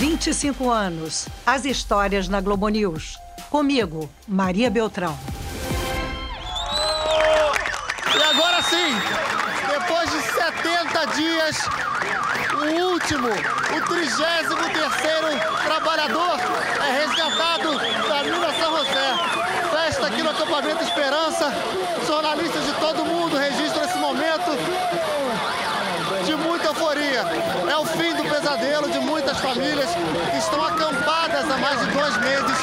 25 anos. As histórias na Globo News. Comigo, Maria Beltrão. E agora sim, depois de 70 dias, o último, o 33 trabalhador é resgatado da Mina São José. Festa aqui no acampamento Esperança. Jornalistas de todo mundo registram esse momento euforia. É o fim do pesadelo de muitas famílias que estão acampadas há mais de dois meses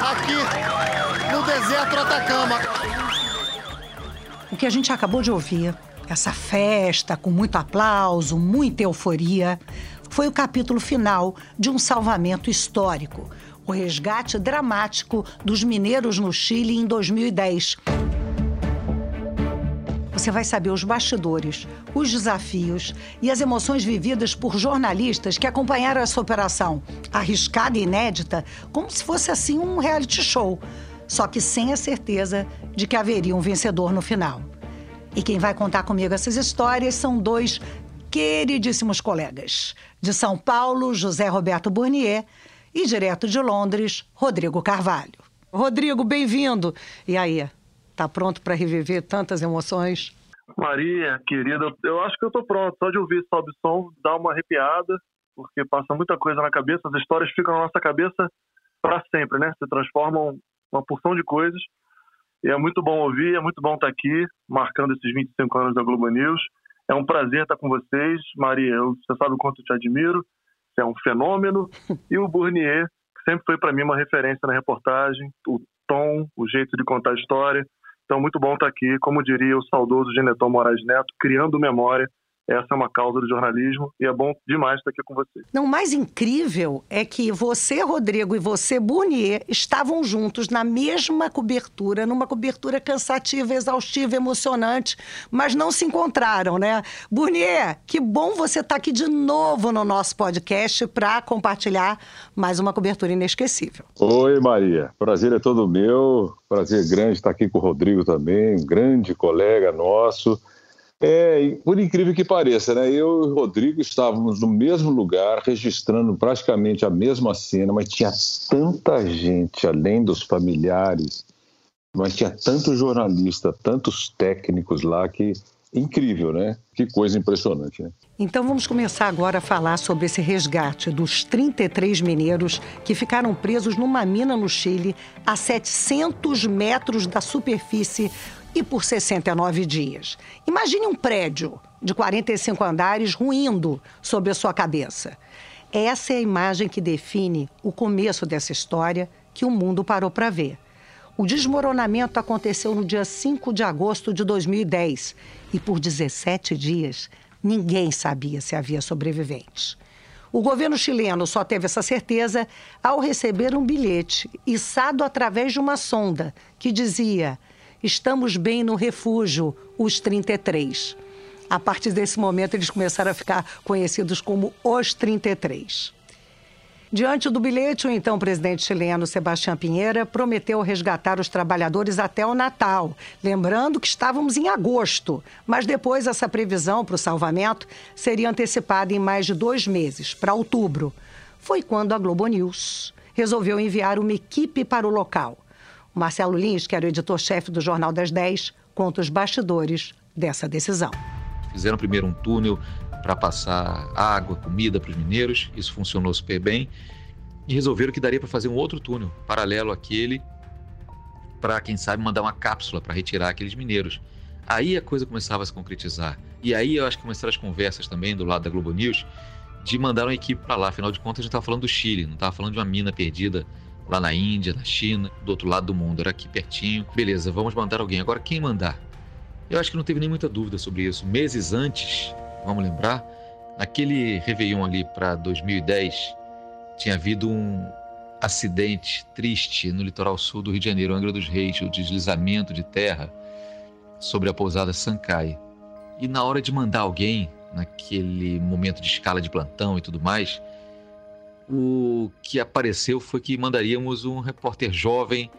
aqui no deserto do Atacama. O que a gente acabou de ouvir, essa festa com muito aplauso, muita euforia, foi o capítulo final de um salvamento histórico, o resgate dramático dos mineiros no Chile em 2010. Você vai saber os bastidores, os desafios e as emoções vividas por jornalistas que acompanharam essa operação, arriscada e inédita, como se fosse assim um reality show, só que sem a certeza de que haveria um vencedor no final. E quem vai contar comigo essas histórias são dois queridíssimos colegas. De São Paulo, José Roberto Burnier e direto de Londres, Rodrigo Carvalho. Rodrigo, bem-vindo. E aí, tá pronto para reviver tantas emoções? Maria, querida, eu acho que eu tô pronto. Só de ouvir sobe som dá uma arrepiada, porque passa muita coisa na cabeça, as histórias ficam na nossa cabeça para sempre, né? Se transformam uma porção de coisas. E é muito bom ouvir, é muito bom estar aqui, marcando esses 25 anos da Globo News. É um prazer estar com vocês. Maria, eu, você sabe o quanto eu te admiro. Você é um fenômeno. E o Burnier, que sempre foi para mim uma referência na reportagem, o tom, o jeito de contar a história. Então, muito bom estar aqui, como diria o saudoso Geneton Moraes Neto, criando memória essa é uma causa do jornalismo e é bom demais estar aqui com você. Não, o mais incrível é que você, Rodrigo, e você, Burnier, estavam juntos na mesma cobertura, numa cobertura cansativa, exaustiva, emocionante, mas não se encontraram, né? Burnier, que bom você estar aqui de novo no nosso podcast para compartilhar mais uma cobertura inesquecível. Oi, Maria. Prazer é todo meu. Prazer grande estar aqui com o Rodrigo também, um grande colega nosso. É, por incrível que pareça, né? Eu e o Rodrigo estávamos no mesmo lugar, registrando praticamente a mesma cena, mas tinha tanta gente, além dos familiares, mas tinha tanto jornalista, tantos técnicos lá que incrível, né? Que coisa impressionante, né? Então vamos começar agora a falar sobre esse resgate dos 33 mineiros que ficaram presos numa mina no Chile a 700 metros da superfície e por 69 dias. Imagine um prédio de 45 andares ruindo sobre a sua cabeça. Essa é a imagem que define o começo dessa história que o mundo parou para ver. O desmoronamento aconteceu no dia 5 de agosto de 2010 e por 17 dias ninguém sabia se havia sobreviventes. O governo chileno só teve essa certeza ao receber um bilhete içado através de uma sonda que dizia: Estamos bem no refúgio, os 33. A partir desse momento, eles começaram a ficar conhecidos como os 33. Diante do bilhete, o então presidente chileno Sebastião Pinheira prometeu resgatar os trabalhadores até o Natal. Lembrando que estávamos em agosto, mas depois essa previsão para o salvamento seria antecipada em mais de dois meses, para outubro. Foi quando a Globo News resolveu enviar uma equipe para o local. Marcelo Lins, que era o editor-chefe do Jornal das 10, conta os bastidores dessa decisão. Fizeram primeiro um túnel para passar água, comida para os mineiros, isso funcionou super bem, e resolveram que daria para fazer um outro túnel paralelo àquele para, quem sabe, mandar uma cápsula para retirar aqueles mineiros. Aí a coisa começava a se concretizar. E aí eu acho que começaram as conversas também do lado da Globo News de mandar uma equipe para lá. Afinal de contas, a gente estava falando do Chile, não estava falando de uma mina perdida lá na Índia, na China, do outro lado do mundo, era aqui pertinho. Beleza, vamos mandar alguém. Agora, quem mandar? Eu acho que não teve nem muita dúvida sobre isso. Meses antes, vamos lembrar, naquele Réveillon ali para 2010, tinha havido um acidente triste no litoral sul do Rio de Janeiro, Angra dos Reis, o deslizamento de terra sobre a pousada Sancai. E na hora de mandar alguém, naquele momento de escala de plantão e tudo mais, o que apareceu foi que mandaríamos um repórter jovem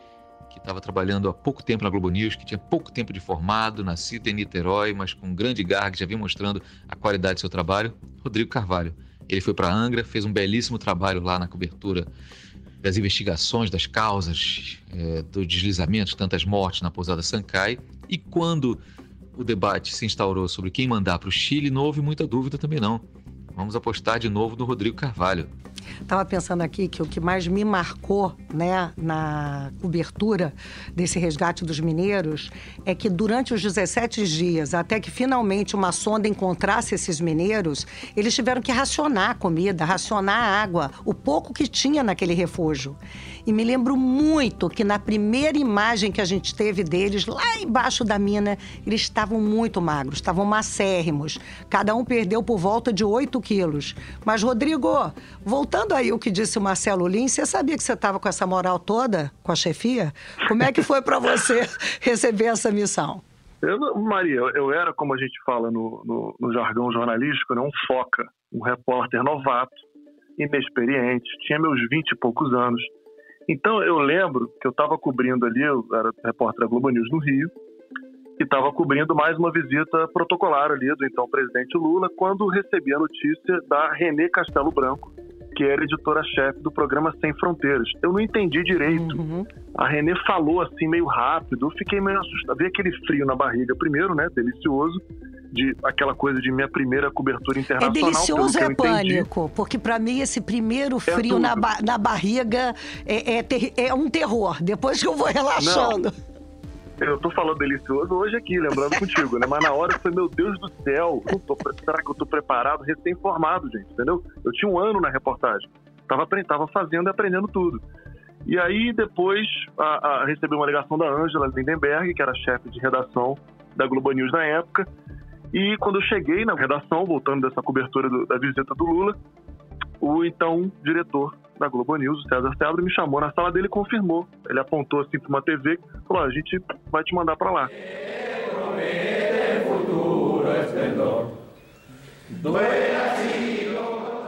que estava trabalhando há pouco tempo na Globo News, que tinha pouco tempo de formado, nascido em Niterói, mas com grande garra, que já vinha mostrando a qualidade do seu trabalho, Rodrigo Carvalho. Ele foi para Angra, fez um belíssimo trabalho lá na cobertura das investigações, das causas é, do deslizamento, tantas mortes na pousada Sancai. E quando o debate se instaurou sobre quem mandar para o Chile, não houve muita dúvida também não. Vamos apostar de novo no Rodrigo Carvalho. Estava pensando aqui que o que mais me marcou né, na cobertura desse resgate dos mineiros é que durante os 17 dias, até que finalmente uma sonda encontrasse esses mineiros, eles tiveram que racionar a comida, racionar a água, o pouco que tinha naquele refúgio. E me lembro muito que na primeira imagem que a gente teve deles, lá embaixo da mina, eles estavam muito magros, estavam macérrimos. Cada um perdeu por volta de 8 quilos. Mas, Rodrigo, voltando aí o que disse o Marcelo Lins, você sabia que você estava com essa moral toda com a chefia? Como é que foi para você receber essa missão? Eu, Maria, eu era, como a gente fala no, no, no jargão jornalístico, né, um foca, um repórter novato, inexperiente, tinha meus vinte e poucos anos. Então eu lembro que eu estava cobrindo ali, eu era repórter da Globo News no Rio, e estava cobrindo mais uma visita protocolar ali do então presidente Lula, quando recebi a notícia da Renê Castelo Branco, que era editora-chefe do programa Sem Fronteiras. Eu não entendi direito. Uhum. A Renê falou assim meio rápido, eu fiquei meio assustado. Vi aquele frio na barriga primeiro, né? Delicioso de aquela coisa de minha primeira cobertura internacional. É delicioso é pânico, porque para mim esse primeiro é frio é na, ba na barriga é, é, é, um terror. Depois que eu vou relaxando. Não. Eu tô falando delicioso hoje aqui, lembrando contigo, né? Mas na hora foi, meu Deus do céu, tô, será que eu tô preparado? Recém-formado, gente, entendeu? Eu tinha um ano na reportagem. Tava, tava fazendo e aprendendo tudo. E aí, depois, a, a, recebi uma ligação da Ângela Lindenberg, que era chefe de redação da Globo News na época, e quando eu cheguei na redação, voltando dessa cobertura do, da visita do Lula, o então diretor da Globo News, o César Seabra, me chamou na sala dele e confirmou. Ele apontou assim para uma TV e falou: a gente vai te mandar para lá.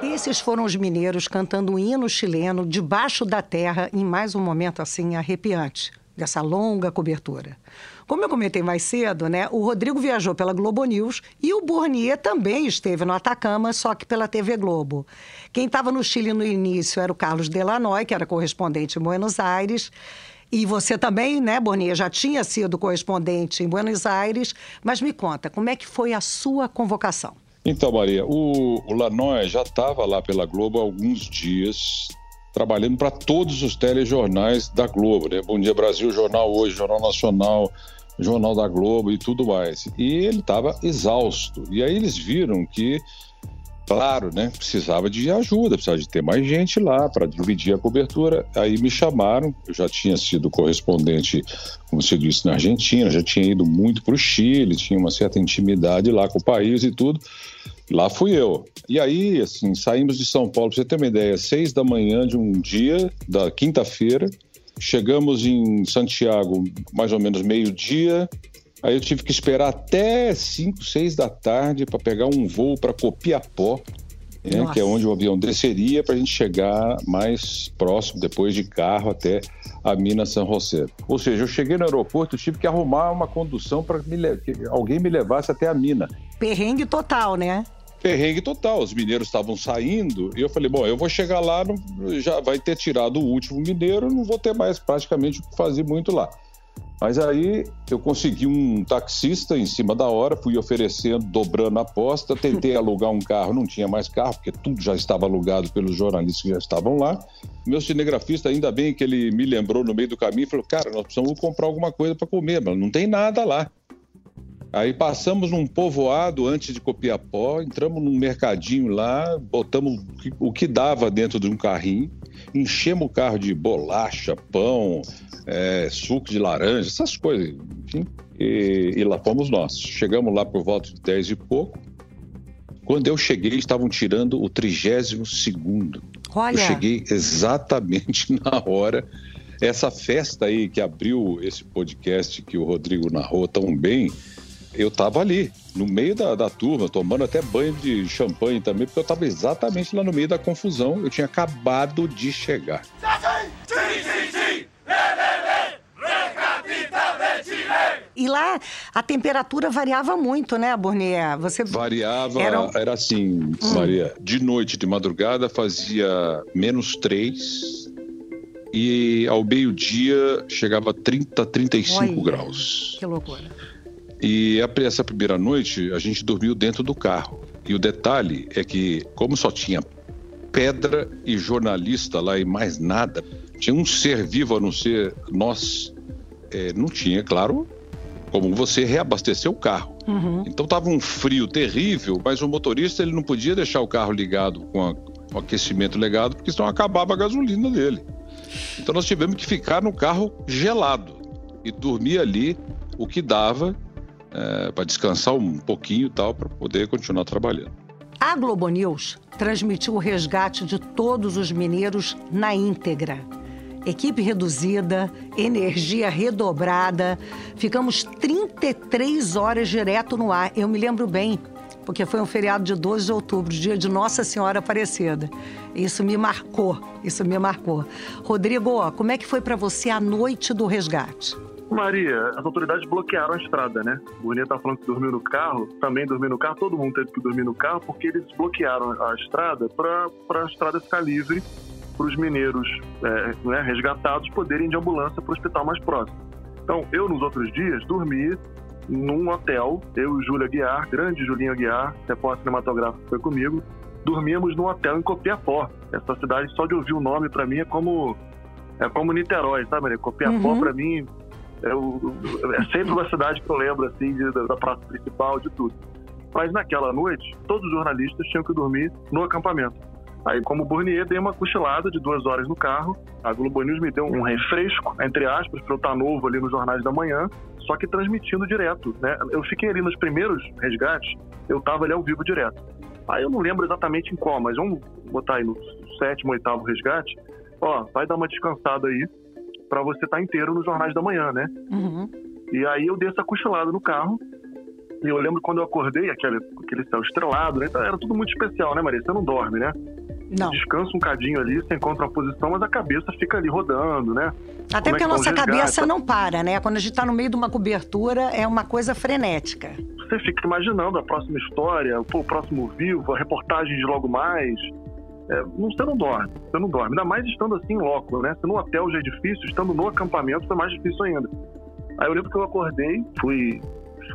Esses foram os mineiros cantando um hino chileno debaixo da terra em mais um momento assim arrepiante dessa longa cobertura. Como eu comentei mais cedo, né, o Rodrigo viajou pela Globo News e o Bournier também esteve no Atacama, só que pela TV Globo. Quem estava no Chile no início era o Carlos Delanoy, que era correspondente em Buenos Aires. E você também, né, Boninha, já tinha sido correspondente em Buenos Aires. Mas me conta, como é que foi a sua convocação? Então, Maria, o, o já estava lá pela Globo há alguns dias, trabalhando para todos os telejornais da Globo, né? Bom Dia Brasil, Jornal Hoje, Jornal Nacional, Jornal da Globo e tudo mais. E ele estava exausto. E aí eles viram que, claro, né, precisava de ajuda, precisava de ter mais gente lá para dividir a cobertura. Aí me chamaram, eu já tinha sido correspondente, como você disse, na Argentina, já tinha ido muito para o Chile, tinha uma certa intimidade lá com o país e tudo. Lá fui eu. E aí, assim, saímos de São Paulo, para você ter uma ideia, seis da manhã de um dia, da quinta-feira, Chegamos em Santiago mais ou menos meio-dia. Aí eu tive que esperar até 5, 6 da tarde para pegar um voo para Copiapó, né, que é onde o avião desceria para a gente chegar mais próximo, depois de carro, até a Minas São José. Ou seja, eu cheguei no aeroporto, tive que arrumar uma condução para que alguém me levasse até a mina. Perrengue total, né? Perrengue total. Os mineiros estavam saindo e eu falei: bom, eu vou chegar lá, já vai ter tirado o último mineiro, não vou ter mais praticamente o que fazer muito lá. Mas aí eu consegui um taxista em cima da hora, fui oferecendo, dobrando a aposta, tentei alugar um carro, não tinha mais carro, porque tudo já estava alugado pelos jornalistas que já estavam lá. Meu cinegrafista, ainda bem que ele me lembrou no meio do caminho, falou: Cara, nós precisamos comprar alguma coisa para comer, mas não tem nada lá. Aí passamos num povoado antes de Copiapó, entramos num mercadinho lá, botamos o que dava dentro de um carrinho, enchemos o carro de bolacha, pão, é, suco de laranja, essas coisas, enfim, e, e lá fomos nós. Chegamos lá por volta de 10 e pouco. Quando eu cheguei, estavam tirando o 32 segundo. Olha. Eu cheguei exatamente na hora. Essa festa aí que abriu esse podcast que o Rodrigo narrou tão bem, eu estava ali, no meio da, da, turma, tomando até banho de champanhe também, porque eu estava exatamente lá no meio da confusão. Eu tinha acabado de chegar. E lá a temperatura variava muito, né, Burnier? Você variava, era, era assim, hum. Maria. De noite, de madrugada, fazia menos 3 e ao meio-dia chegava a 30, 35 Olha, graus. Que loucura. E essa primeira noite a gente dormiu dentro do carro. E o detalhe é que, como só tinha pedra e jornalista lá e mais nada, tinha um ser vivo a não ser nós, é, não tinha, claro, como você reabastecer o carro. Uhum. Então estava um frio terrível, mas o motorista ele não podia deixar o carro ligado com, a, com o aquecimento legado, porque senão acabava a gasolina dele. Então nós tivemos que ficar no carro gelado e dormir ali o que dava é, para descansar um pouquinho e tal, para poder continuar trabalhando. A Globo News transmitiu o resgate de todos os mineiros na íntegra. Equipe reduzida, energia redobrada. Ficamos 33 horas direto no ar. Eu me lembro bem, porque foi um feriado de 12 de outubro, dia de Nossa Senhora Aparecida. Isso me marcou, isso me marcou. Rodrigo, como é que foi para você a noite do resgate? Maria, as autoridades bloquearam a estrada, né? O Bonita tá falando que dormiu no carro, também dormiu no carro, todo mundo teve que dormir no carro, porque eles bloquearam a estrada para a estrada ficar livre para os mineiros é, né, resgatados poderem ir de ambulância para o hospital mais próximo. Então, eu nos outros dias dormi num hotel, eu e Júlia Guiar, grande Julinha Guiar, repórter cinematográfico que foi comigo, dormíamos num hotel em Copiapó. Essa cidade, só de ouvir o nome, para mim, é como é como Niterói, sabe, Maria? Copiapó, uhum. para mim, é, sempre uma cidade que eu lembro, assim, de, da, praça principal, de tudo. Mas naquela noite, todos os jornalistas tinham que dormir no acampamento. Aí, como Burnier, dei uma cochilada de duas horas no carro. A Globo News me deu um refresco, entre aspas, para eu estar novo ali nos jornais da manhã, só que transmitindo direto, né? Eu fiquei ali nos primeiros resgates, eu estava ali ao vivo direto. Aí eu não lembro exatamente em qual, mas vamos botar aí no sétimo, oitavo resgate. Ó, vai dar uma descansada aí, para você estar tá inteiro nos jornais da manhã, né? Uhum. E aí eu dei essa cochilada no carro. E eu lembro quando eu acordei, aquele, aquele céu estrelado, né? Era tudo muito especial, né, Maria? Você não dorme, né? Não. Descansa um cadinho ali, você encontra uma posição, mas a cabeça fica ali rodando, né? Até Como porque é a nossa cabeça não para, né? Quando a gente está no meio de uma cobertura, é uma coisa frenética. Você fica imaginando a próxima história, o próximo vivo, a reportagem de logo mais é, você não dorme, você não dorme. Ainda mais estando assim loco, né? Se no hotel já é difícil, estando no acampamento foi mais difícil ainda. Aí eu lembro que eu acordei, fui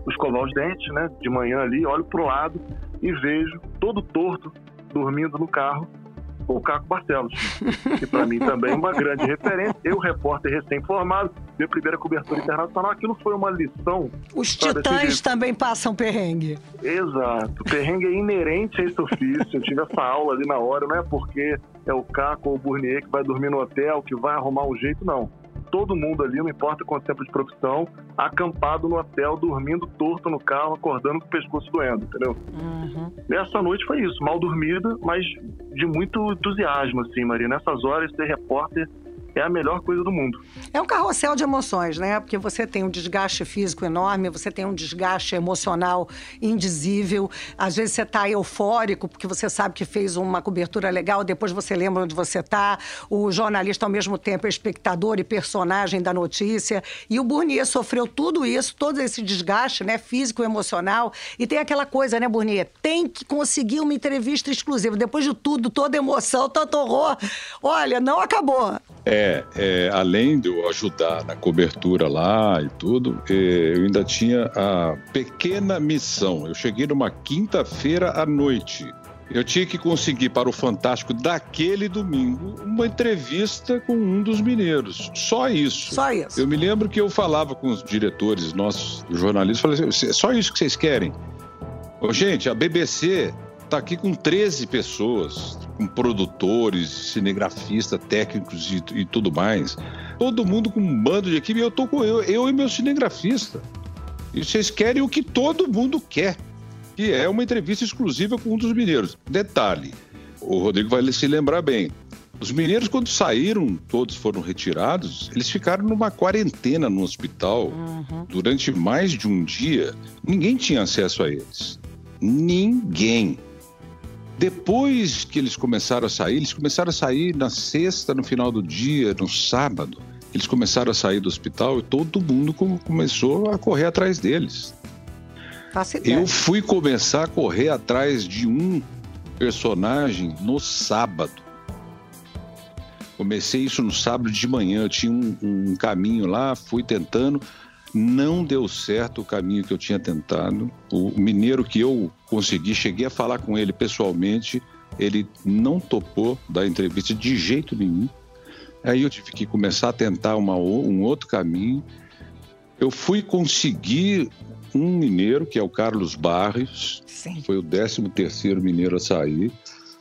escovar os dentes, né? De manhã ali, olho pro lado e vejo todo torto, dormindo no carro, o Caco Barcelos, que para mim também é uma grande referência. Eu, repórter recém-formado, minha primeira cobertura internacional, aquilo foi uma lição. Os titãs também passam perrengue. Exato. Perrengue é inerente a esse ofício. Eu tive essa aula ali na hora, não é porque é o Caco ou o Burnier que vai dormir no hotel, que vai arrumar um jeito, não todo mundo ali, não importa quanto tempo de profissão, acampado no hotel, dormindo torto no carro, acordando com o pescoço doendo, entendeu? Uhum. Nessa noite foi isso, mal dormida, mas de muito entusiasmo, assim, Maria. Nessas horas, ser repórter é a melhor coisa do mundo. É um carrossel de emoções, né? Porque você tem um desgaste físico enorme, você tem um desgaste emocional indizível. Às vezes você está eufórico porque você sabe que fez uma cobertura legal, depois você lembra onde você está. O jornalista, ao mesmo tempo, é espectador e personagem da notícia. E o Burnier sofreu tudo isso, todo esse desgaste, né? Físico e emocional. E tem aquela coisa, né, Burnier? Tem que conseguir uma entrevista exclusiva. Depois de tudo, toda emoção, tanto horror. Olha, não acabou. É, é, além de eu ajudar na cobertura lá e tudo, é, eu ainda tinha a pequena missão. Eu cheguei numa quinta-feira à noite. Eu tinha que conseguir para o Fantástico daquele domingo uma entrevista com um dos mineiros. Só isso. Só isso. Eu me lembro que eu falava com os diretores nossos, jornalistas, falei assim, só isso que vocês querem? Ô, gente, a BBC está aqui com 13 pessoas, com produtores, cinegrafistas, técnicos e, e, tudo mais. Todo mundo com um bando de equipe. Eu tô com eu, eu e meu cinegrafista. E vocês querem o que todo mundo quer, que é uma entrevista exclusiva com um dos mineiros. Detalhe: o Rodrigo vai se lembrar bem. Os mineiros, quando saíram, todos foram retirados, eles ficaram numa quarentena no hospital uhum. durante mais de um dia. Ninguém tinha acesso a eles. Ninguém. Depois que eles começaram a sair, eles começaram a sair na sexta, no final do dia, no sábado. Eles começaram a sair do hospital e todo mundo começou a correr atrás deles. Eu fui começar a correr atrás de um personagem no sábado. Comecei isso no sábado de manhã. Eu tinha um, um caminho lá, fui tentando. Não deu certo o caminho que eu tinha tentado. O mineiro que eu consegui, cheguei a falar com ele pessoalmente. Ele não topou da entrevista de jeito nenhum. Aí eu tive que começar a tentar uma, um outro caminho. Eu fui conseguir um mineiro, que é o Carlos Barros, Sim. foi o 13 terceiro mineiro a sair.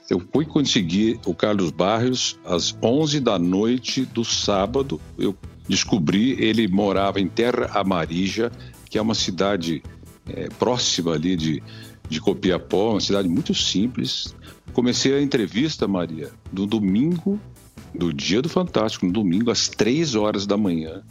Eu fui conseguir o Carlos Barros às 11 da noite do sábado. Eu descobri, ele morava em Terra Amarija, que é uma cidade é, próxima ali de, de Copiapó, uma cidade muito simples. Comecei a entrevista, Maria, no domingo, do dia do Fantástico, no domingo, às três horas da manhã.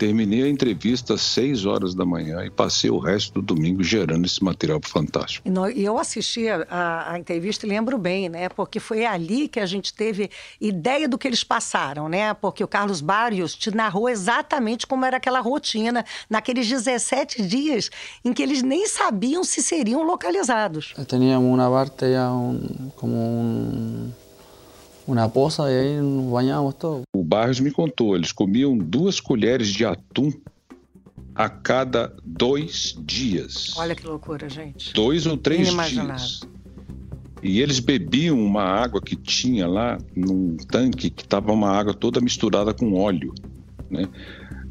Terminei a entrevista às 6 horas da manhã e passei o resto do domingo gerando esse material fantástico. E eu assisti a, a, entrevista e lembro bem, né? Porque foi ali que a gente teve ideia do que eles passaram, né? Porque o Carlos Barrios te narrou exatamente como era aquela rotina naqueles 17 dias em que eles nem sabiam se seriam localizados. Teníamos uma parte um, como um uma poça e aí nos banhamos todos. O Barros me contou, eles comiam duas colheres de atum a cada dois dias. Olha que loucura, gente. Dois ou três dias. E eles bebiam uma água que tinha lá num tanque que estava uma água toda misturada com óleo. Né?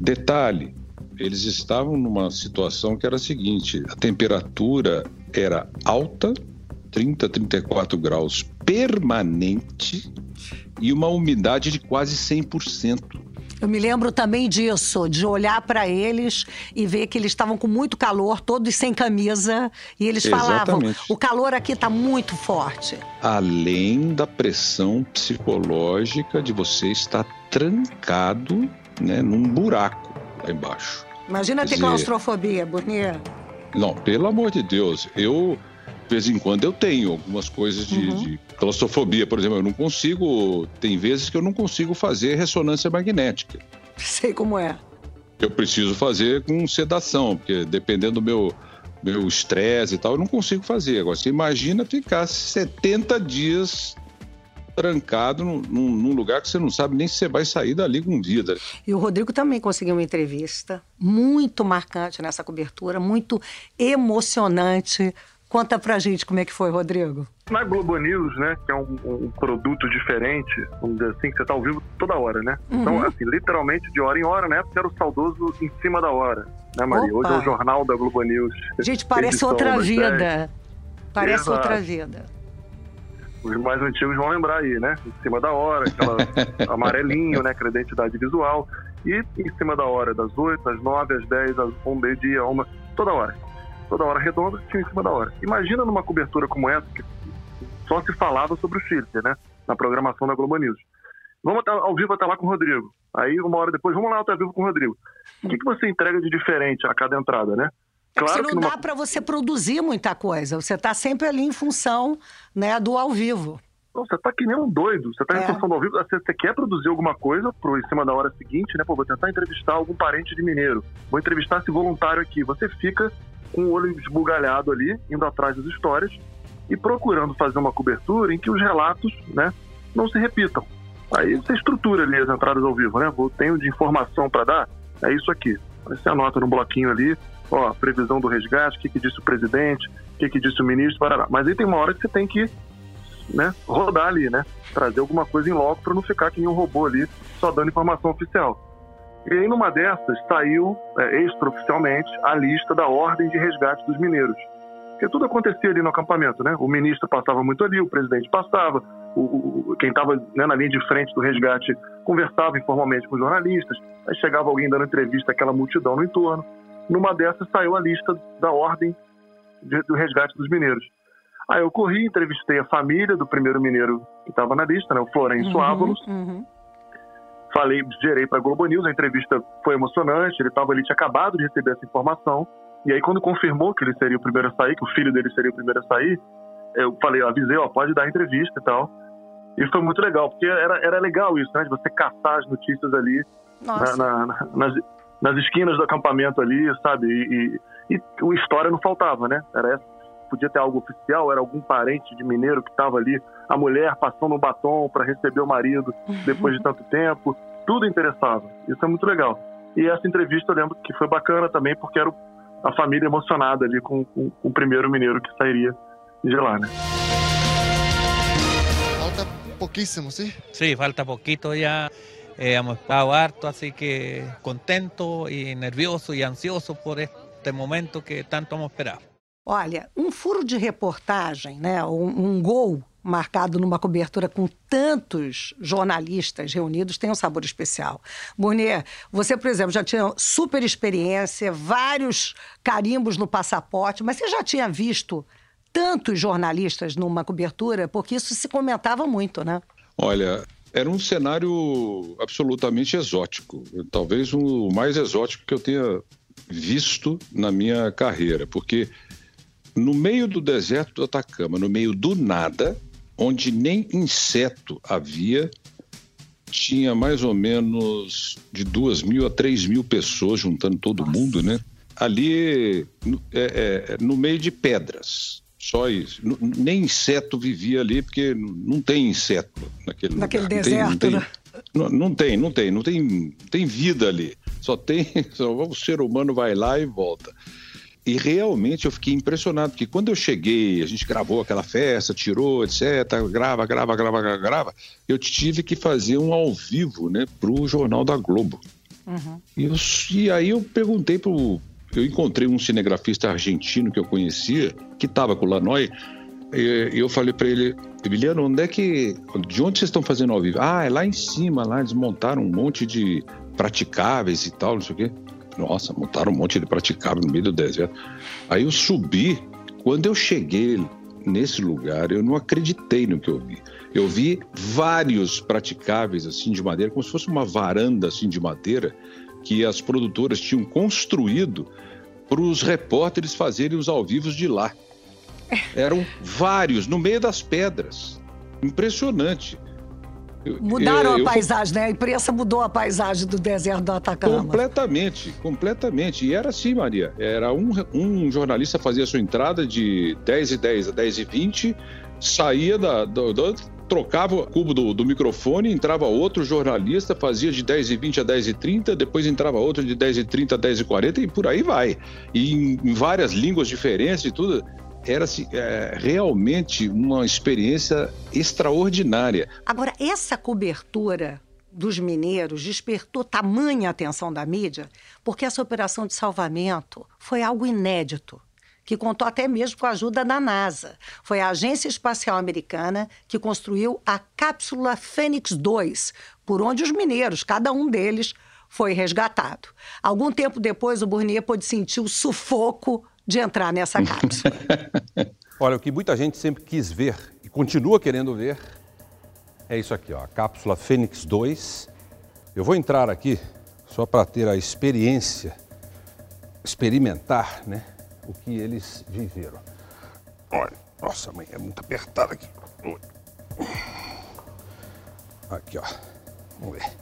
Detalhe, eles estavam numa situação que era a seguinte: a temperatura era alta, 30, 34 graus permanente e uma umidade de quase 100%. Eu me lembro também disso, de olhar para eles e ver que eles estavam com muito calor, todos sem camisa, e eles Exatamente. falavam: o calor aqui está muito forte. Além da pressão psicológica de você estar trancado né, num buraco lá embaixo. Imagina Quer ter dizer... claustrofobia, Burnier. Não, pelo amor de Deus, eu de vez em quando eu tenho algumas coisas de, uhum. de, claustrofobia, por exemplo, eu não consigo, tem vezes que eu não consigo fazer ressonância magnética. Sei como é. Eu preciso fazer com sedação, porque dependendo do meu meu estresse e tal, eu não consigo fazer. Agora, você imagina ficar 70 dias trancado num, num, lugar que você não sabe nem se você vai sair dali com vida. E o Rodrigo também conseguiu uma entrevista muito marcante nessa cobertura, muito emocionante Conta pra gente como é que foi, Rodrigo. Na Globo News, né, que é um, um produto diferente, vamos dizer assim, que você tá ao vivo toda hora, né? Uhum. Então, assim, literalmente de hora em hora, né? Porque era o saudoso em cima da hora, né, Maria? Opa. Hoje é o jornal da Globo News. Gente, parece outra vida. Parece Exato. outra vida. Os mais antigos vão lembrar aí, né? Em cima da hora, aquela amarelinho, né? Que era identidade visual. E em cima da hora, das 8, às 9, às 10, às 1, meio-dia, uma, toda hora toda hora redonda, tinha em cima da hora. Imagina numa cobertura como essa, que só se falava sobre o Chile, né? Na programação da Globo News. Vamos até, ao vivo até lá com o Rodrigo. Aí, uma hora depois, vamos lá até ao vivo com o Rodrigo. O que, que você entrega de diferente a cada entrada, né? É claro que não numa... dá para você produzir muita coisa. Você está sempre ali em função né, do ao vivo. Não, você está que nem um doido. Você está é. em função do ao vivo. Você, você, quer produzir alguma coisa pro, em cima da hora seguinte, né? Pô, vou tentar entrevistar algum parente de mineiro. Vou entrevistar esse voluntário aqui. Você fica com o olho esbugalhado ali, indo atrás das histórias e procurando fazer uma cobertura em que os relatos né, não se repitam. Aí você estrutura ali as entradas ao vivo, né? Vou, tenho de informação para dar, é isso aqui. Aí você anota no bloquinho ali, ó, previsão do resgate, o que, que disse o presidente, o que, que disse o ministro, parará. Mas aí tem uma hora que você tem que né, rodar ali, né? Trazer alguma coisa em loco para não ficar que nem um robô ali, só dando informação oficial. E aí, numa dessas, saiu é, extraoficialmente a lista da ordem de resgate dos mineiros. Porque tudo acontecia ali no acampamento, né? O ministro passava muito ali, o presidente passava, o, o quem estava né, na linha de frente do resgate conversava informalmente com os jornalistas, aí chegava alguém dando entrevista àquela multidão no entorno. Numa dessas saiu a lista da ordem de, do resgate dos mineiros. Aí eu corri, entrevistei a família do primeiro mineiro que estava na lista, né, o Florencio uhum, Ávalos, uhum falei, gerei para a Globo News, a entrevista foi emocionante, ele estava ali, tinha acabado de receber essa informação, e aí quando confirmou que ele seria o primeiro a sair, que o filho dele seria o primeiro a sair, eu falei, eu avisei, ó, pode dar entrevista e tal. E foi muito legal, porque era, era legal isso, né, de você caçar as notícias ali na, na, nas, nas, esquinas do acampamento ali, sabe? E, e, e a história não faltava, né? Era essa. Podia ter algo oficial, era algum parente de mineiro que estava ali, a mulher passando um batom para receber o marido depois de tanto tempo. Tudo interessava. Isso é muito legal. E essa entrevista eu lembro que foi bacana também, porque era a família emocionada ali com, com, com o primeiro mineiro que sairia de lá, né? Falta pouquíssimo, sim? Sim, falta pouquito já. Eh, hemos estado harto, así que contento y nervioso y ansioso por este momento que tanto hemos esperado. Olha, um furo de reportagem, né, um, um gol marcado numa cobertura com tantos jornalistas reunidos tem um sabor especial. Burnier, você, por exemplo, já tinha super experiência, vários carimbos no passaporte, mas você já tinha visto tantos jornalistas numa cobertura? Porque isso se comentava muito, né? Olha, era um cenário absolutamente exótico. Talvez o mais exótico que eu tenha visto na minha carreira, porque no meio do deserto do Atacama, no meio do nada, onde nem inseto havia, tinha mais ou menos de duas mil a três mil pessoas, juntando todo Nossa. mundo, né? Ali, é, é, no meio de pedras. Só isso. Nem inseto vivia ali, porque não tem inseto naquele, naquele lugar. deserto, não tem, né? Não, não, tem, não tem, não tem, tem vida ali. Só tem, só, o ser humano vai lá e volta. E realmente eu fiquei impressionado, porque quando eu cheguei, a gente gravou aquela festa, tirou, etc., grava, grava, grava, grava, eu tive que fazer um ao vivo, né, pro Jornal da Globo. Uhum. E, eu, e aí eu perguntei pro, eu encontrei um cinegrafista argentino que eu conhecia, que estava com o Lanoy, e eu falei para ele, Emiliano, onde é que, de onde vocês estão fazendo ao vivo? Ah, é lá em cima, lá eles montaram um monte de praticáveis e tal, não sei o quê. Nossa, montaram um monte de praticáveis no meio do deserto. Aí eu subi, quando eu cheguei nesse lugar, eu não acreditei no que eu vi. Eu vi vários praticáveis assim de madeira, como se fosse uma varanda assim de madeira, que as produtoras tinham construído para os repórteres fazerem os ao vivos de lá. Eram vários, no meio das pedras. Impressionante. Mudaram eu, a paisagem, né? A imprensa mudou a paisagem do deserto do Atacama. Completamente, completamente. E era assim, Maria. Era um, um jornalista fazia sua entrada de 10 e 10 a 10 e 20, saía da, do, do, trocava o cubo do, do, microfone, entrava outro jornalista, fazia de 10 e 20 a 10 e 30, depois entrava outro de 10 e 30 a 10 e 40 e por aí vai. E em, em várias línguas diferentes e tudo. Era assim, é, realmente uma experiência extraordinária. Agora, essa cobertura dos mineiros despertou tamanha atenção da mídia, porque essa operação de salvamento foi algo inédito que contou até mesmo com a ajuda da NASA. Foi a Agência Espacial Americana que construiu a cápsula Fênix 2, por onde os mineiros, cada um deles, foi resgatado. Algum tempo depois, o Burnier pôde sentir o sufoco de entrar nessa cápsula. Olha, o que muita gente sempre quis ver e continua querendo ver é isso aqui, ó, a cápsula Fênix 2. Eu vou entrar aqui só para ter a experiência, experimentar, né? o que eles viveram. Olha, nossa, mãe, é muito apertada aqui. Aqui, ó. Vamos ver.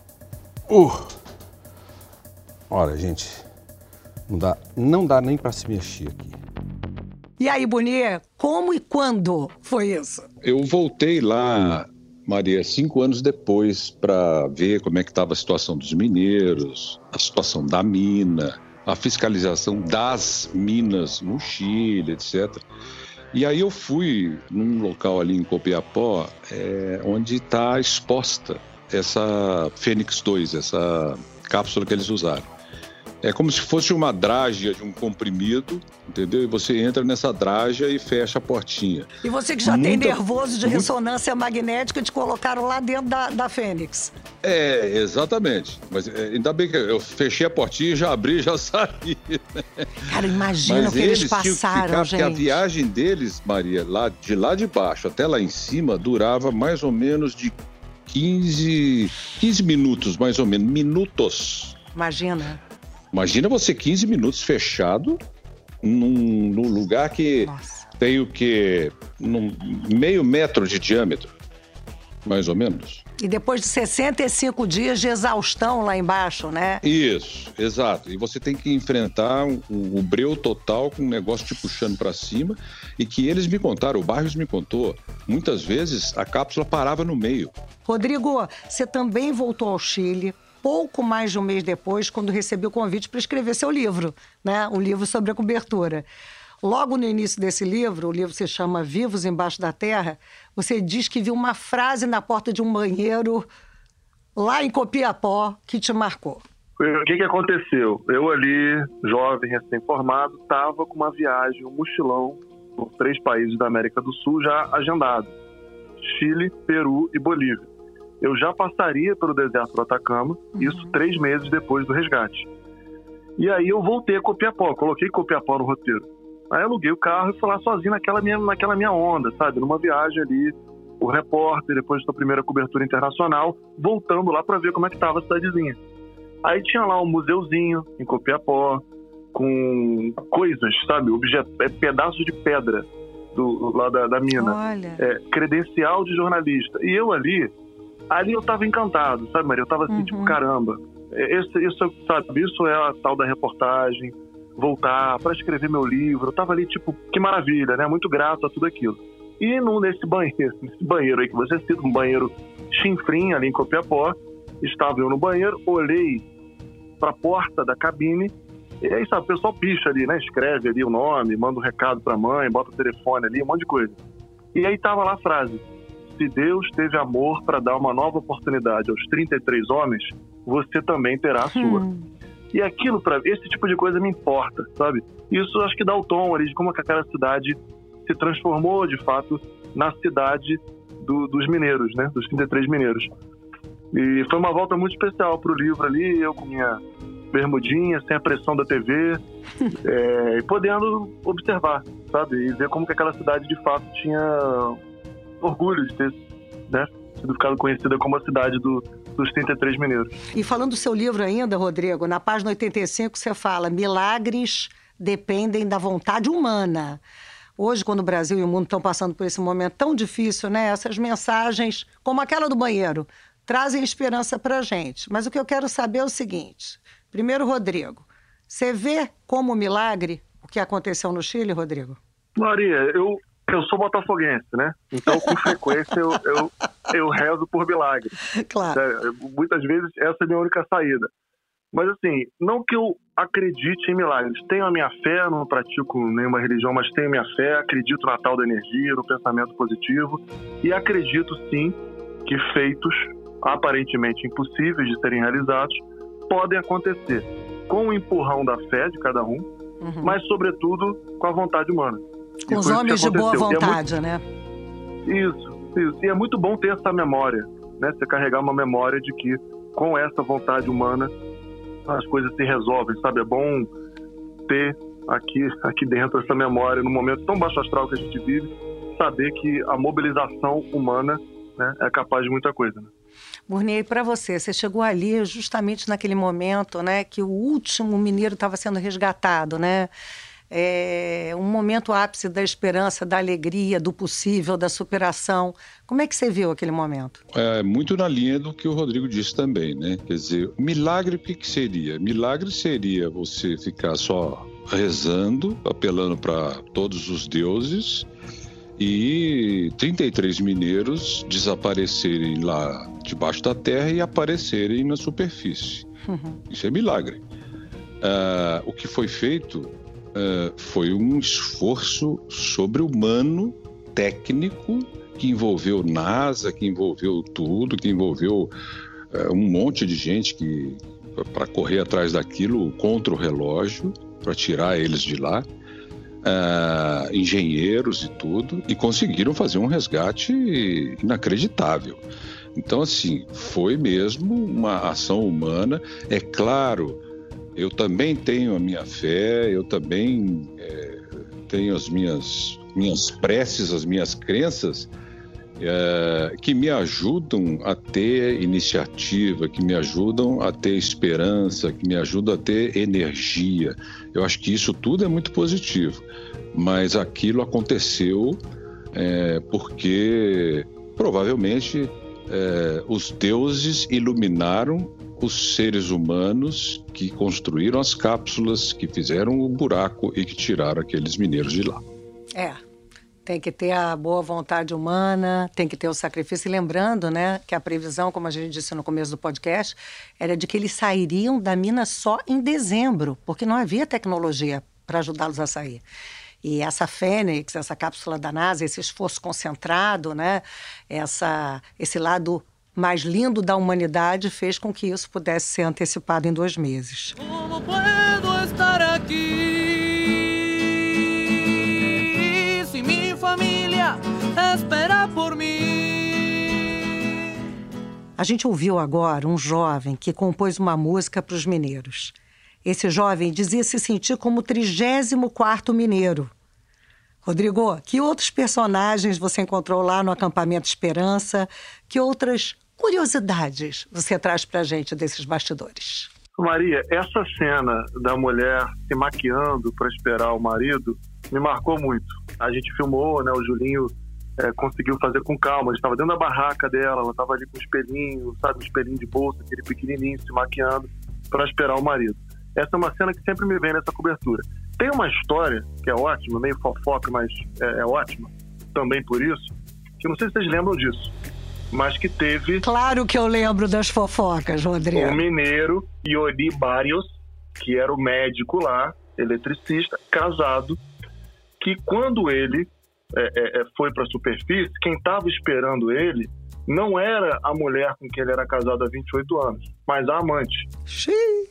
Uh! Olha, gente, não dá, não dá nem para se mexer aqui. E aí, Bonier, como e quando foi isso? Eu voltei lá, Maria, cinco anos depois, para ver como é que estava a situação dos mineiros, a situação da mina, a fiscalização das minas no Chile, etc. E aí eu fui num local ali em Copiapó, é, onde está exposta essa Fênix 2, essa cápsula que eles usaram. É como se fosse uma drágia de um comprimido, entendeu? E você entra nessa drágia e fecha a portinha. E você que já Muita... tem nervoso de ressonância magnética, te colocaram lá dentro da, da Fênix. É, exatamente. Mas é, ainda bem que eu fechei a portinha, já abri já saí. Né? Cara, imagina o que eles, eles passaram, ficar, gente. Porque a viagem deles, Maria, lá, de lá de baixo até lá em cima, durava mais ou menos de 15, 15 minutos, mais ou menos. Minutos. Imagina. Imagina você 15 minutos fechado num, num lugar que Nossa. tem o que? Num meio metro de diâmetro. mais ou menos. E depois de 65 dias de exaustão lá embaixo, né? Isso, exato. E você tem que enfrentar o um, um breu total com um negócio te puxando para cima e que eles me contaram, o Barrios me contou, muitas vezes a cápsula parava no meio. Rodrigo, você também voltou ao Chile pouco mais de um mês depois, quando recebeu o convite para escrever seu livro, né? O livro sobre a cobertura. Logo no início desse livro, o livro se chama Vivos Embaixo da Terra, você diz que viu uma frase na porta de um banheiro lá em Copiapó que te marcou. O que, que aconteceu? Eu ali, jovem, recém-formado, estava com uma viagem, um mochilão por três países da América do Sul já agendado. Chile, Peru e Bolívia. Eu já passaria pelo deserto do Atacama, uhum. isso três meses depois do resgate. E aí eu voltei a Copiapó, coloquei Copiapó no roteiro. Aí aluguei o carro e fui lá sozinho naquela minha, naquela minha onda, sabe? Numa viagem ali, o repórter, depois da primeira cobertura internacional, voltando lá para ver como é que estava a cidadezinha. Aí tinha lá um museuzinho em Copiapó, com coisas, sabe? Objeto, é pedaço de pedra do, lá da, da mina. Olha. É, credencial de jornalista. E eu ali, ali eu tava encantado, sabe, Maria? Eu tava assim, tipo, uhum. tipo, caramba. É, isso, isso, sabe, isso é a tal da reportagem, voltar para escrever meu livro. Eu tava ali, tipo, que maravilha, né? Muito grato a tudo aquilo. E no, nesse banheiro, nesse banheiro aí que você cita, um banheiro chinfrim ali em Copiapó, estava eu no banheiro, olhei para a porta da cabine, e aí, sabe, o pessoal picha ali, né? Escreve ali o nome, manda um recado para a mãe, bota o telefone ali, um monte de coisa. E aí tava lá a frase: Se Deus teve amor para dar uma nova oportunidade aos 33 homens, você também terá a sua. Hum. E aquilo, para esse tipo de coisa me importa, sabe? Isso acho que dá o tom ali de como que aquela cidade se transformou, de fato, na cidade do, dos mineiros, né? Dos 33 mineiros. E foi uma volta muito especial para o livro ali, eu com minha bermudinha, sem a pressão da TV, é, podendo observar, sabe? E ver como que aquela cidade, de fato, tinha orgulho de ter né, sido ficado conhecida como a cidade do, dos 33 mineiros. E falando do seu livro ainda, Rodrigo, na página 85 você fala: milagres dependem da vontade humana. Hoje, quando o Brasil e o mundo estão passando por esse momento tão difícil, né, essas mensagens, como aquela do banheiro, trazem esperança para a gente. Mas o que eu quero saber é o seguinte: primeiro, Rodrigo, você vê como milagre o que aconteceu no Chile, Rodrigo? Maria, eu eu sou botafoguense, né? Então, com frequência, eu, eu, eu rezo por milagre. Claro. É, muitas vezes, essa é a minha única saída. Mas, assim, não que eu acredite em milagres. Tenho a minha fé, não pratico nenhuma religião, mas tenho a minha fé, acredito na tal da energia, no pensamento positivo. E acredito, sim, que feitos aparentemente impossíveis de serem realizados podem acontecer com o empurrão da fé de cada um, uhum. mas, sobretudo, com a vontade humana. Com os homens de boa vontade, é muito... né? Isso, isso. E é muito bom ter essa memória, né? Você carregar uma memória de que com essa vontade humana as coisas se resolvem, sabe? É bom ter aqui, aqui dentro essa memória, num momento tão baixo astral que a gente vive, saber que a mobilização humana né, é capaz de muita coisa. Né? Burnier, para você, você chegou ali justamente naquele momento, né, que o último mineiro estava sendo resgatado, né? É, um momento ápice da esperança, da alegria, do possível, da superação. Como é que você viu aquele momento? É muito na linha do que o Rodrigo disse também, né? Quer dizer, milagre o que, seria? Milagre seria você ficar só rezando, apelando para todos os deuses e 33 mineiros desaparecerem lá debaixo da terra e aparecerem na superfície. Uhum. Isso é milagre. Uh, o que foi feito uh, foi um esforço sobre-humano, técnico, que envolveu NASA, que envolveu tudo, que envolveu uh, um monte de gente que para correr atrás daquilo contra o relógio, para tirar eles de lá. Uh, engenheiros e tudo, e conseguiram fazer um resgate inacreditável. Então, assim, foi mesmo uma ação humana. É claro eu também tenho a minha fé, eu também é, tenho as minhas, minhas preces, as minhas crenças é, que me ajudam a ter iniciativa, que me ajudam a ter esperança, que me ajudam a ter energia. Eu acho que isso tudo é muito positivo, mas aquilo aconteceu é, porque provavelmente é, os deuses iluminaram os seres humanos que construíram as cápsulas, que fizeram o buraco e que tiraram aqueles mineiros de lá. É. Tem que ter a boa vontade humana, tem que ter o sacrifício. E lembrando, né, que a previsão, como a gente disse no começo do podcast, era de que eles sairiam da mina só em dezembro, porque não havia tecnologia para ajudá-los a sair. E essa Fênix, essa cápsula da NASA, esse esforço concentrado, né, essa, esse lado mais lindo da humanidade fez com que isso pudesse ser antecipado em dois meses. Como puedo estar aqui se minha família espera por mim? A gente ouviu agora um jovem que compôs uma música para os mineiros. Esse jovem dizia se sentir como o 34º mineiro. Rodrigo, que outros personagens você encontrou lá no acampamento Esperança? Que outras curiosidades você traz para a gente desses bastidores? Maria, essa cena da mulher se maquiando para esperar o marido me marcou muito. A gente filmou, né? O Julinho é, conseguiu fazer com calma. Gente estava dentro da barraca dela, ela estava ali com um espelhinho, sabe, um espelhinho de bolsa, aquele pequenininho, se maquiando para esperar o marido. Essa é uma cena que sempre me vem nessa cobertura. Tem uma história que é ótima, meio fofoca, mas é, é ótima, também por isso, que não sei se vocês lembram disso mas que teve. Claro que eu lembro das fofocas, Rodrigo. O mineiro Iori Barrios, que era o médico lá, eletricista, casado, que quando ele é, é, é foi para a superfície, quem estava esperando ele não era a mulher com quem ele era casado há 28 anos, mas a amante. Xiii.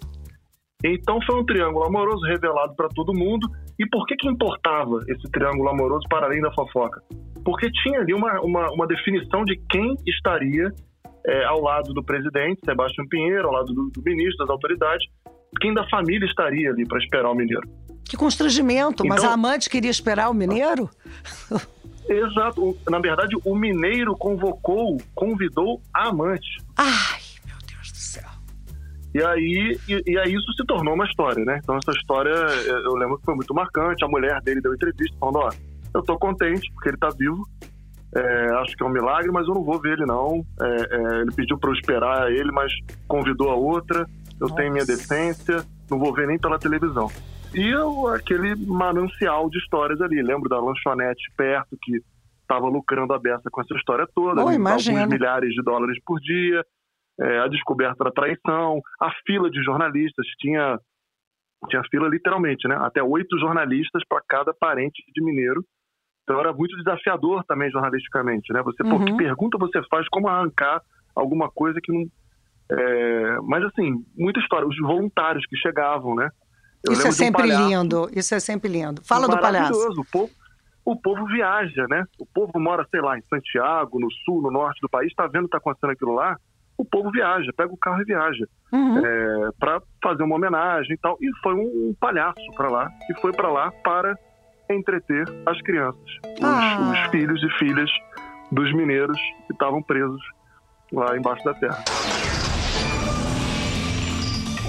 Então foi um triângulo amoroso revelado para todo mundo. E por que, que importava esse triângulo amoroso para além da fofoca? porque tinha ali uma, uma, uma definição de quem estaria é, ao lado do presidente, Sebastião Pinheiro, ao lado do, do ministro, das autoridades, quem da família estaria ali para esperar o mineiro. Que constrangimento, então, mas a amante queria esperar o mineiro? Exato. Na verdade, o mineiro convocou, convidou a amante. Ai, E aí, e, e, aí isso se tornou uma história, né? Então essa história, eu lembro que foi muito marcante. A mulher dele deu entrevista falando, ó, eu estou contente porque ele está vivo. É, acho que é um milagre, mas eu não vou ver ele não. É, é, ele pediu para eu esperar ele, mas convidou a outra. Eu Nossa. tenho minha decência, não vou ver nem pela televisão. E eu, aquele manancial de histórias ali. Lembro da lanchonete perto que estava lucrando a beça com essa história toda. Oh, alguns milhares de dólares por dia. É, a descoberta da traição, a fila de jornalistas tinha tinha fila literalmente, né? Até oito jornalistas para cada parente de mineiro então era muito desafiador também jornalisticamente, né? Você, uhum. pô, que pergunta você faz, como arrancar alguma coisa que não... É... Mas assim, muita história. Os voluntários que chegavam, né? Eu isso é sempre um lindo, isso é sempre lindo. Fala do palhaço. O povo, o povo viaja, né? O povo mora, sei lá, em Santiago, no sul, no norte do país, está vendo que está acontecendo aquilo lá, o povo viaja, pega o carro e viaja uhum. é, para fazer uma homenagem e tal. E foi um, um palhaço para lá, que foi para lá para entreter as crianças, ah. os, os filhos e filhas dos mineiros que estavam presos lá embaixo da terra.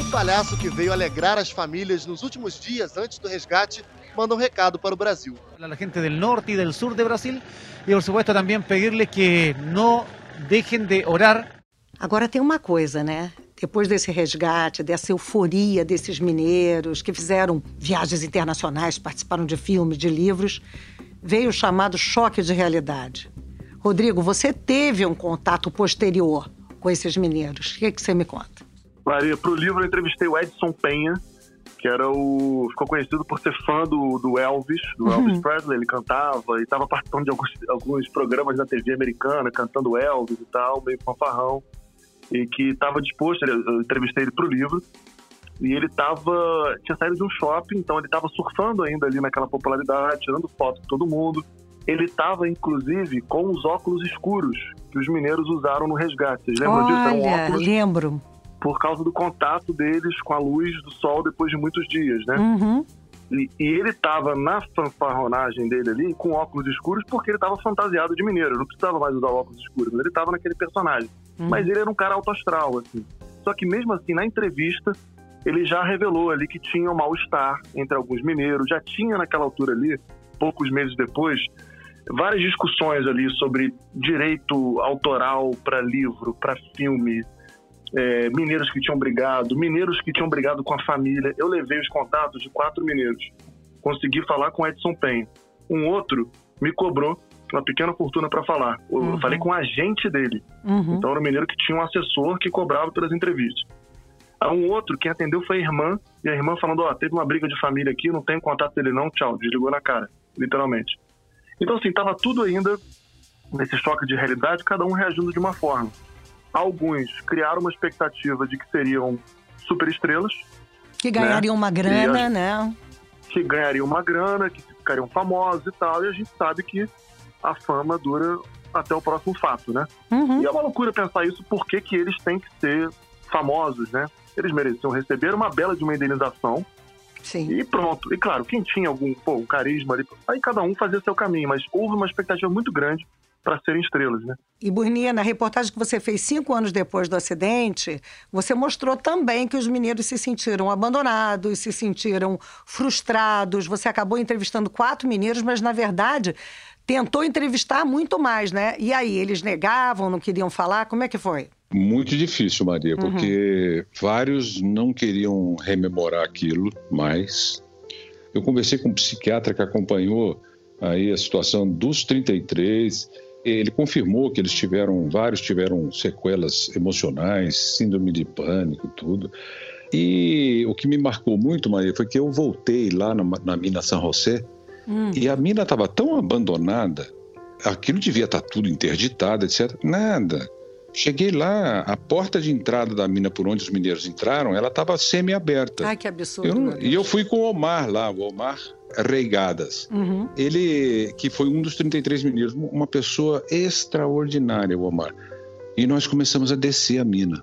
O palhaço que veio alegrar as famílias nos últimos dias antes do resgate manda um recado para o Brasil. A gente do norte e do sul de Brasil e, por supuesto, também pedirles que não deixem de orar. Agora tem uma coisa, né? depois desse resgate, dessa euforia desses mineiros que fizeram viagens internacionais, participaram de filmes, de livros, veio o chamado choque de realidade. Rodrigo, você teve um contato posterior com esses mineiros. O que, é que você me conta? Maria, para o livro eu entrevistei o Edson Penha, que era o. ficou conhecido por ser fã do, do Elvis, do uhum. Elvis Presley. Ele cantava e estava participando de alguns, alguns programas da TV americana, cantando Elvis e tal, meio fanfarrão e que estava disposto, eu entrevistei ele para o livro, e ele tava, tinha saído de um shopping, então ele estava surfando ainda ali naquela popularidade, tirando foto de todo mundo. Ele estava, inclusive, com os óculos escuros que os mineiros usaram no resgate. Vocês lembram Olha, disso? Eram óculos lembro. Por causa do contato deles com a luz do sol depois de muitos dias, né? Uhum. E, e, ele estava na fanfarronagem dele ali com óculos escuros porque ele estava fantasiado de mineiro. Não precisava mais usar óculos escuros, mas ele estava naquele personagem. Uhum. Mas ele era um cara alto astral, assim. Só que mesmo assim, na entrevista, ele já revelou ali que tinha um mal-estar entre alguns mineiros. Já tinha naquela altura ali, poucos meses depois, várias discussões ali sobre direito autoral para livro, para filme, é, mineiros que tinham brigado, mineiros que tinham brigado com a família. Eu levei os contatos de quatro mineiros. Consegui falar com Edson Pen. Um outro me cobrou uma pequena fortuna para falar. Eu uhum. falei com o agente dele. Uhum. Então era um mineiro que tinha um assessor que cobrava pelas entrevistas. Um outro, quem atendeu foi a irmã, e a irmã falando, ó, oh, teve uma briga de família aqui, não tenho contato dele não, tchau, desligou na cara, literalmente. Então, assim, tava tudo ainda nesse choque de realidade, cada um reagindo de uma forma. Alguns criaram uma expectativa de que seriam superestrelas. Que ganhariam né? uma grana, né? Que ganhariam uma grana, que ficariam famosos e tal, e a gente sabe que a fama dura até o próximo fato, né? Uhum. E é uma loucura pensar isso, por que, que eles têm que ser famosos, né? Eles mereciam receber uma bela de uma indenização. Sim. E pronto. E claro, quem tinha algum pô, um carisma ali, aí cada um fazia seu caminho, mas houve uma expectativa muito grande para serem estrelas, né? E Burnia, na reportagem que você fez cinco anos depois do acidente, você mostrou também que os mineiros se sentiram abandonados, se sentiram frustrados. Você acabou entrevistando quatro mineiros, mas na verdade tentou entrevistar muito mais, né? E aí eles negavam, não queriam falar. Como é que foi? Muito difícil, Maria, uhum. porque vários não queriam rememorar aquilo mais. Eu conversei com um psiquiatra que acompanhou aí a situação dos 33. Ele confirmou que eles tiveram, vários tiveram sequelas emocionais, síndrome de pânico e tudo. E o que me marcou muito, Maria, foi que eu voltei lá na, na mina São José hum. e a mina estava tão abandonada, aquilo devia estar tá tudo interditado, etc. Nada. Cheguei lá, a porta de entrada da mina por onde os mineiros entraram, ela estava semi-aberta. Ai, que absurdo. Eu, e eu fui com o Omar lá, o Omar Reigadas. Uhum. Ele, que foi um dos 33 mineiros, uma pessoa extraordinária, o Omar. E nós começamos a descer a mina.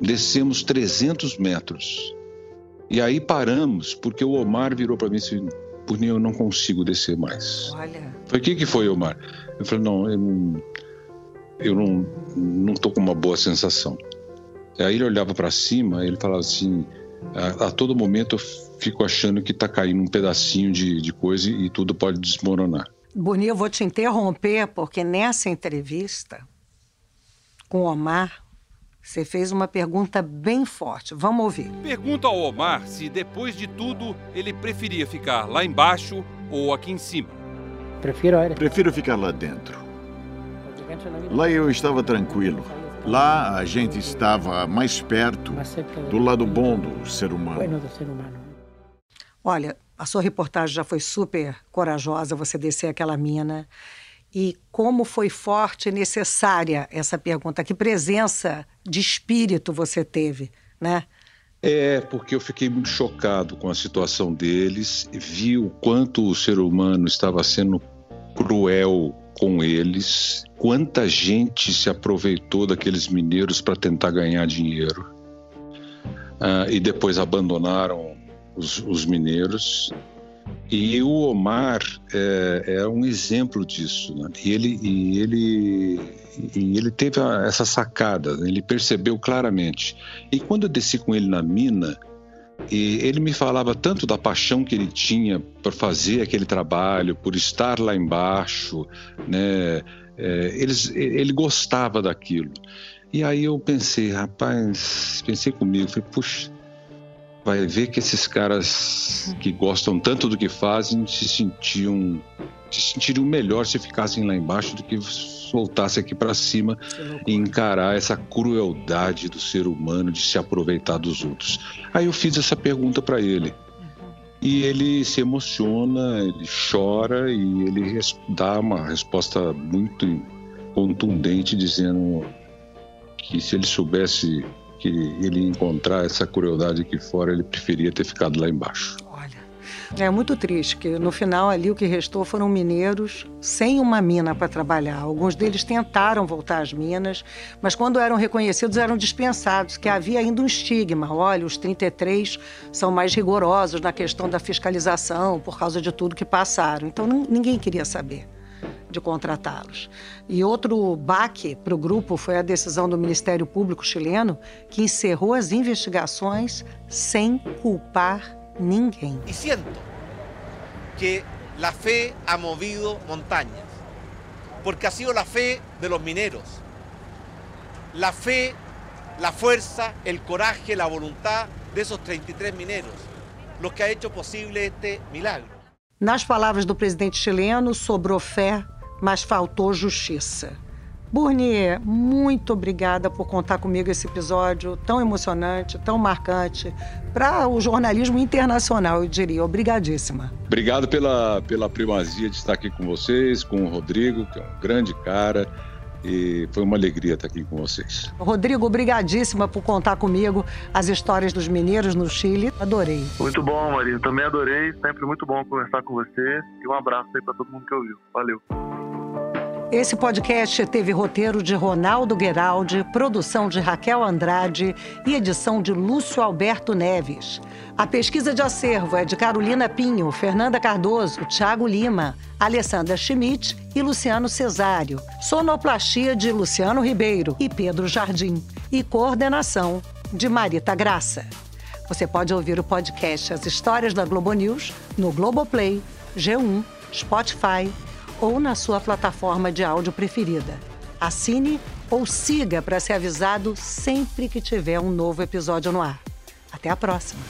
Descemos 300 metros. E aí paramos, porque o Omar virou para mim e disse: Por eu não consigo descer mais. Olha. Foi o que, que foi, Omar? Eu falei: Não, eu não eu não, não tô com uma boa sensação. Aí ele olhava para cima ele falava assim, a, a, todo momento eu fico achando que está caindo um pedacinho de, de coisa e, e tudo pode desmoronar. Boni, eu vou te interromper porque nessa entrevista com o Omar, você fez uma pergunta bem forte. Vamos ouvir. Pergunta ao Omar se depois de tudo ele preferia ficar lá embaixo ou aqui em cima. Prefiro, Prefiro ficar lá dentro. Lá eu estava tranquilo. Lá a gente estava mais perto do lado bom do ser humano. Olha, a sua reportagem já foi super corajosa, você descer aquela mina. E como foi forte e necessária essa pergunta? Que presença de espírito você teve, né? É, porque eu fiquei muito chocado com a situação deles, vi o quanto o ser humano estava sendo cruel com eles, quanta gente se aproveitou daqueles mineiros para tentar ganhar dinheiro uh, e depois abandonaram os, os mineiros. E o Omar é, é um exemplo disso. Né? E ele, e ele, e ele teve essa sacada, ele percebeu claramente. E quando eu desci com ele na mina, ele me falava tanto da paixão que ele tinha por fazer aquele trabalho, por estar lá embaixo, né? É, eles, ele gostava daquilo. E aí eu pensei, rapaz, pensei comigo, falei, puxa, vai ver que esses caras que gostam tanto do que fazem se sentiam se sentiriam melhor se ficassem lá embaixo do que voltasse aqui para cima e encarar essa crueldade do ser humano de se aproveitar dos outros. Aí eu fiz essa pergunta para ele. E ele se emociona, ele chora e ele dá uma resposta muito contundente, dizendo que se ele soubesse que ele encontrar essa crueldade aqui fora, ele preferia ter ficado lá embaixo. É muito triste que no final ali o que restou foram mineiros sem uma mina para trabalhar. Alguns deles tentaram voltar às minas, mas quando eram reconhecidos eram dispensados, que havia ainda um estigma. Olha, os 33 são mais rigorosos na questão da fiscalização por causa de tudo que passaram. Então ninguém queria saber de contratá-los. E outro baque para o grupo foi a decisão do Ministério Público chileno, que encerrou as investigações sem culpar ninguém. E sinto que la fe ha movido montañas, porque ha sido la fe de los mineros, la fe, la fuerza, el coraje, la voluntad de esos 33 mineros, los que ha hecho posible este milagro. Nas palavras do presidente chileno, sobrou fé, mas faltou justiça. Burnier, muito obrigada por contar comigo esse episódio tão emocionante, tão marcante para o jornalismo internacional, eu diria. Obrigadíssima. Obrigado pela, pela primazia de estar aqui com vocês, com o Rodrigo, que é um grande cara. E foi uma alegria estar aqui com vocês. Rodrigo, obrigadíssima por contar comigo as histórias dos mineiros no Chile. Adorei. Muito bom, Maria. Também adorei. Sempre muito bom conversar com você. E um abraço aí para todo mundo que ouviu. Valeu. Esse podcast teve roteiro de Ronaldo Gueraldi, produção de Raquel Andrade e edição de Lúcio Alberto Neves. A pesquisa de acervo é de Carolina Pinho, Fernanda Cardoso, Thiago Lima, Alessandra Schmidt e Luciano Cesário. Sonoplastia de Luciano Ribeiro e Pedro Jardim. E coordenação de Marita Graça. Você pode ouvir o podcast As Histórias da Globo News no Globoplay, G1, Spotify ou na sua plataforma de áudio preferida. Assine ou siga para ser avisado sempre que tiver um novo episódio no ar. Até a próxima!